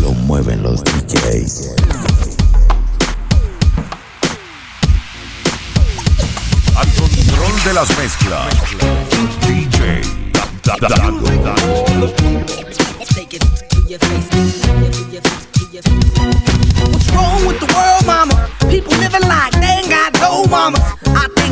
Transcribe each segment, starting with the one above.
lo mueven los DJs. Al control de las mezclas. DJ Da- Da- Dago. What's wrong with the world, mama? People living like they ain't got no mama.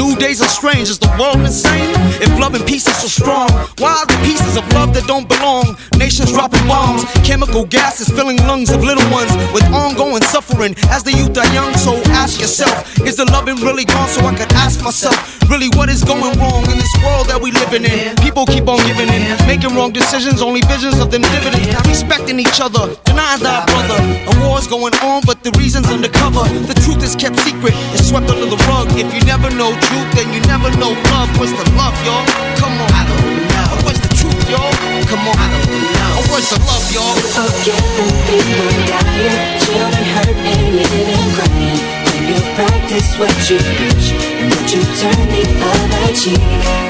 New days are strange. Is the world insane? If love and peace is so strong, why are the pieces of love that don't belong? Nations dropping bombs, chemical gases filling lungs of little ones with ongoing suffering as the youth are young. So ask yourself, is the loving really gone? So I could ask myself, really, what is going wrong world that we living in? People keep on giving in, making wrong decisions, only visions of them dividends. Not respecting each other, denying thy brother. A war's going on, but the reason's undercover. The truth is kept secret, it's swept under the rug. If you never know truth, then you never know love. What's the love, y'all? Come on. I don't know. What's the truth, y'all? Come on. I don't know. Oh, What's the love, y'all? Forgetting people dying, children hurt and you hear crying. When you practice what you preach and what you turn the other cheek.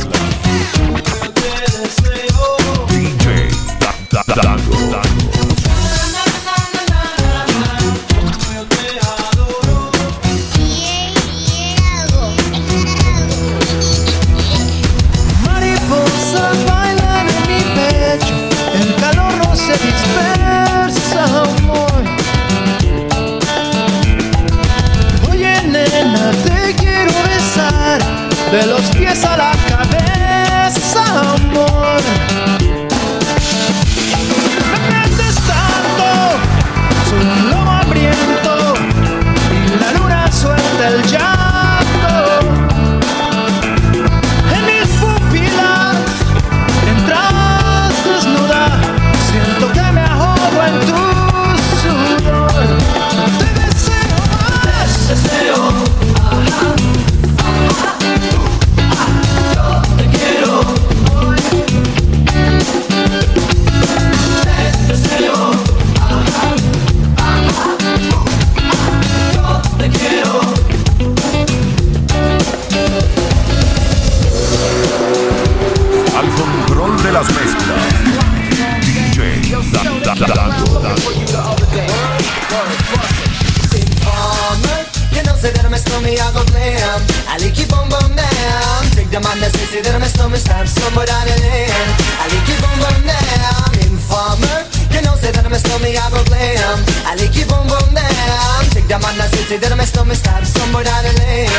go glam. I like you boom boom down. Take the man that say, say that a stormy, stab somebody down the lane.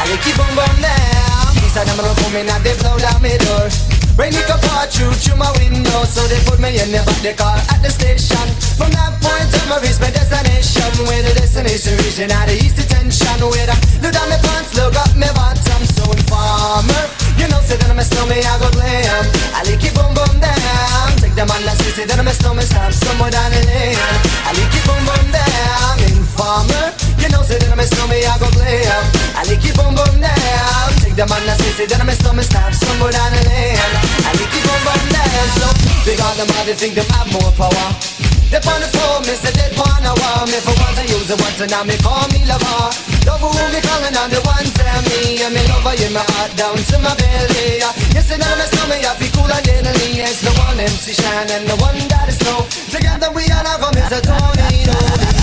I like you boom boom down. These are them come in and they blow down my door. Rain it up through through my window So they put me in the back the car at the station From that point on I reached my destination Where the destination region at the east detention Where I look down my pants, look up my bottom So informer, you know say that I'm a snowman, I go glam I like it boom boom down Take the man that say, say that I'm a snowman, that my stomach stop somewhere down the lane. I like you boom boom dance. So big on them, they think them have more power. They on the phone, me say they wanna want me for once I use it once and now me call me lover. Love who me calling on the one tell me and me lover in my heart down to my belly. Yes, and now my stomach I feel cool and deadly. Yes, the one MC Shan and the one that is snow. Together we all have 'em is a tornado.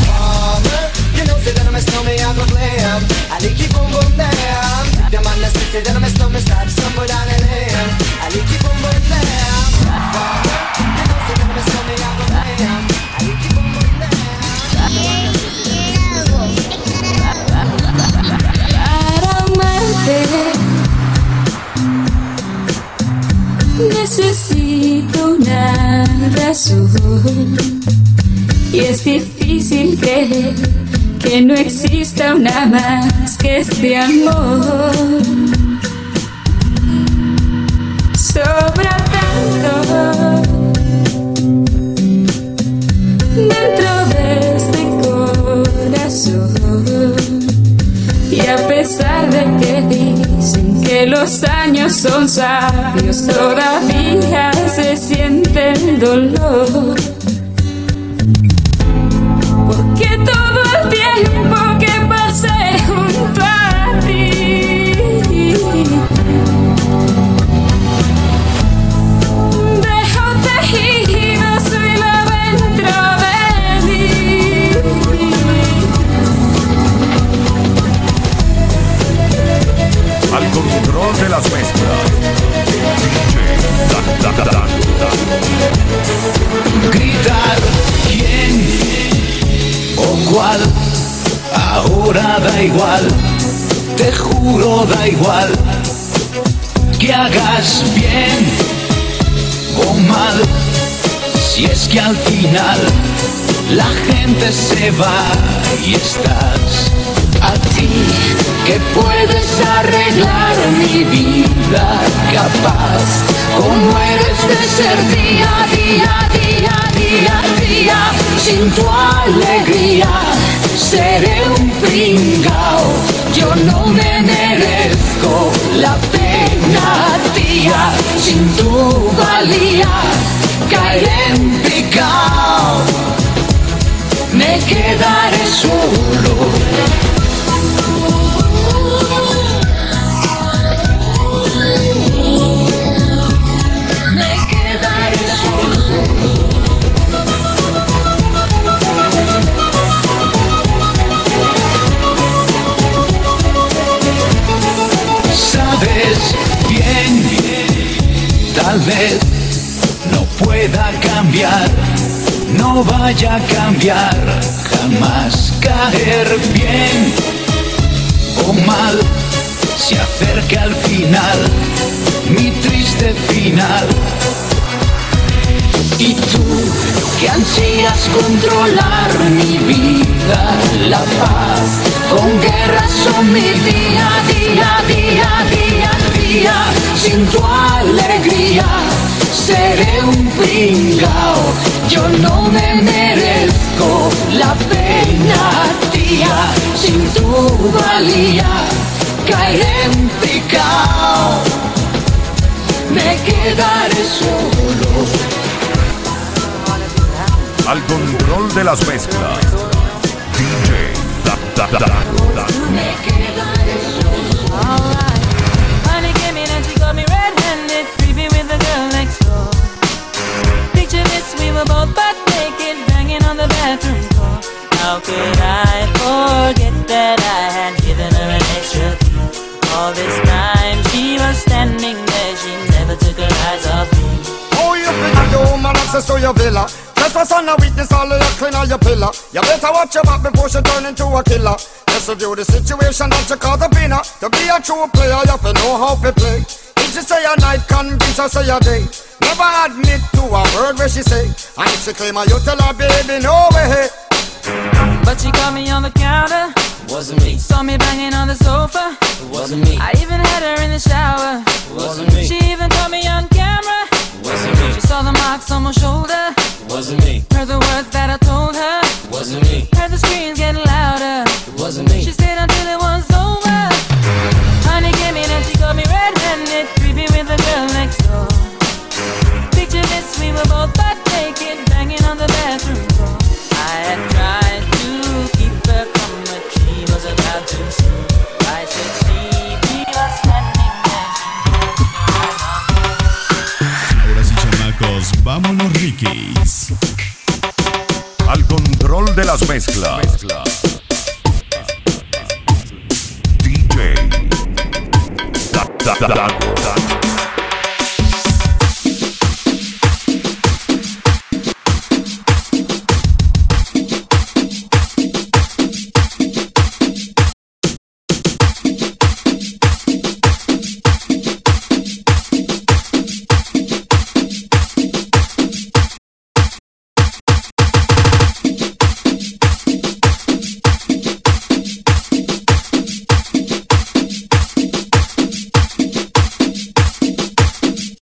Necesito una razón y es difícil creer que no exista una más que este amor. Sobra tanto los años son sabios, todavía se siente el dolor. Da igual, te juro da igual que hagas bien o mal. Si es que al final la gente se va y estás a ti que puedes arreglar mi vida capaz como eres de ser día día día día día sin tu alegría seré un pringao. Yo no me merezco la pena tía sin tu valía caeré en me quedaré solo no pueda cambiar, no vaya a cambiar, jamás caer bien o mal, se acerca al final, mi triste final. Y tú que ansías controlar mi vida, la paz, con guerras son mi día, día, día, día, día, sin tu alegría seré un pringao, yo no me merezco la pena, tía, sin tu valía caeré en picao, me quedaré solo. Al control de las mezclas. DJ Da- Da- Da- Da- Me quedaré access to your villa. Just a son of witness all of your clean on your pillar. You better watch your back before she turn into a killer. Just review the situation that you call the winner. To be a true player, you have to know how to play. If she say a night, convince her say a day. Never admit to a word where she say. And if she claim her, you tell her, baby, no way. But she caught me on the counter, Wasn't me, saw me banging Al control de las mezclas. DJ.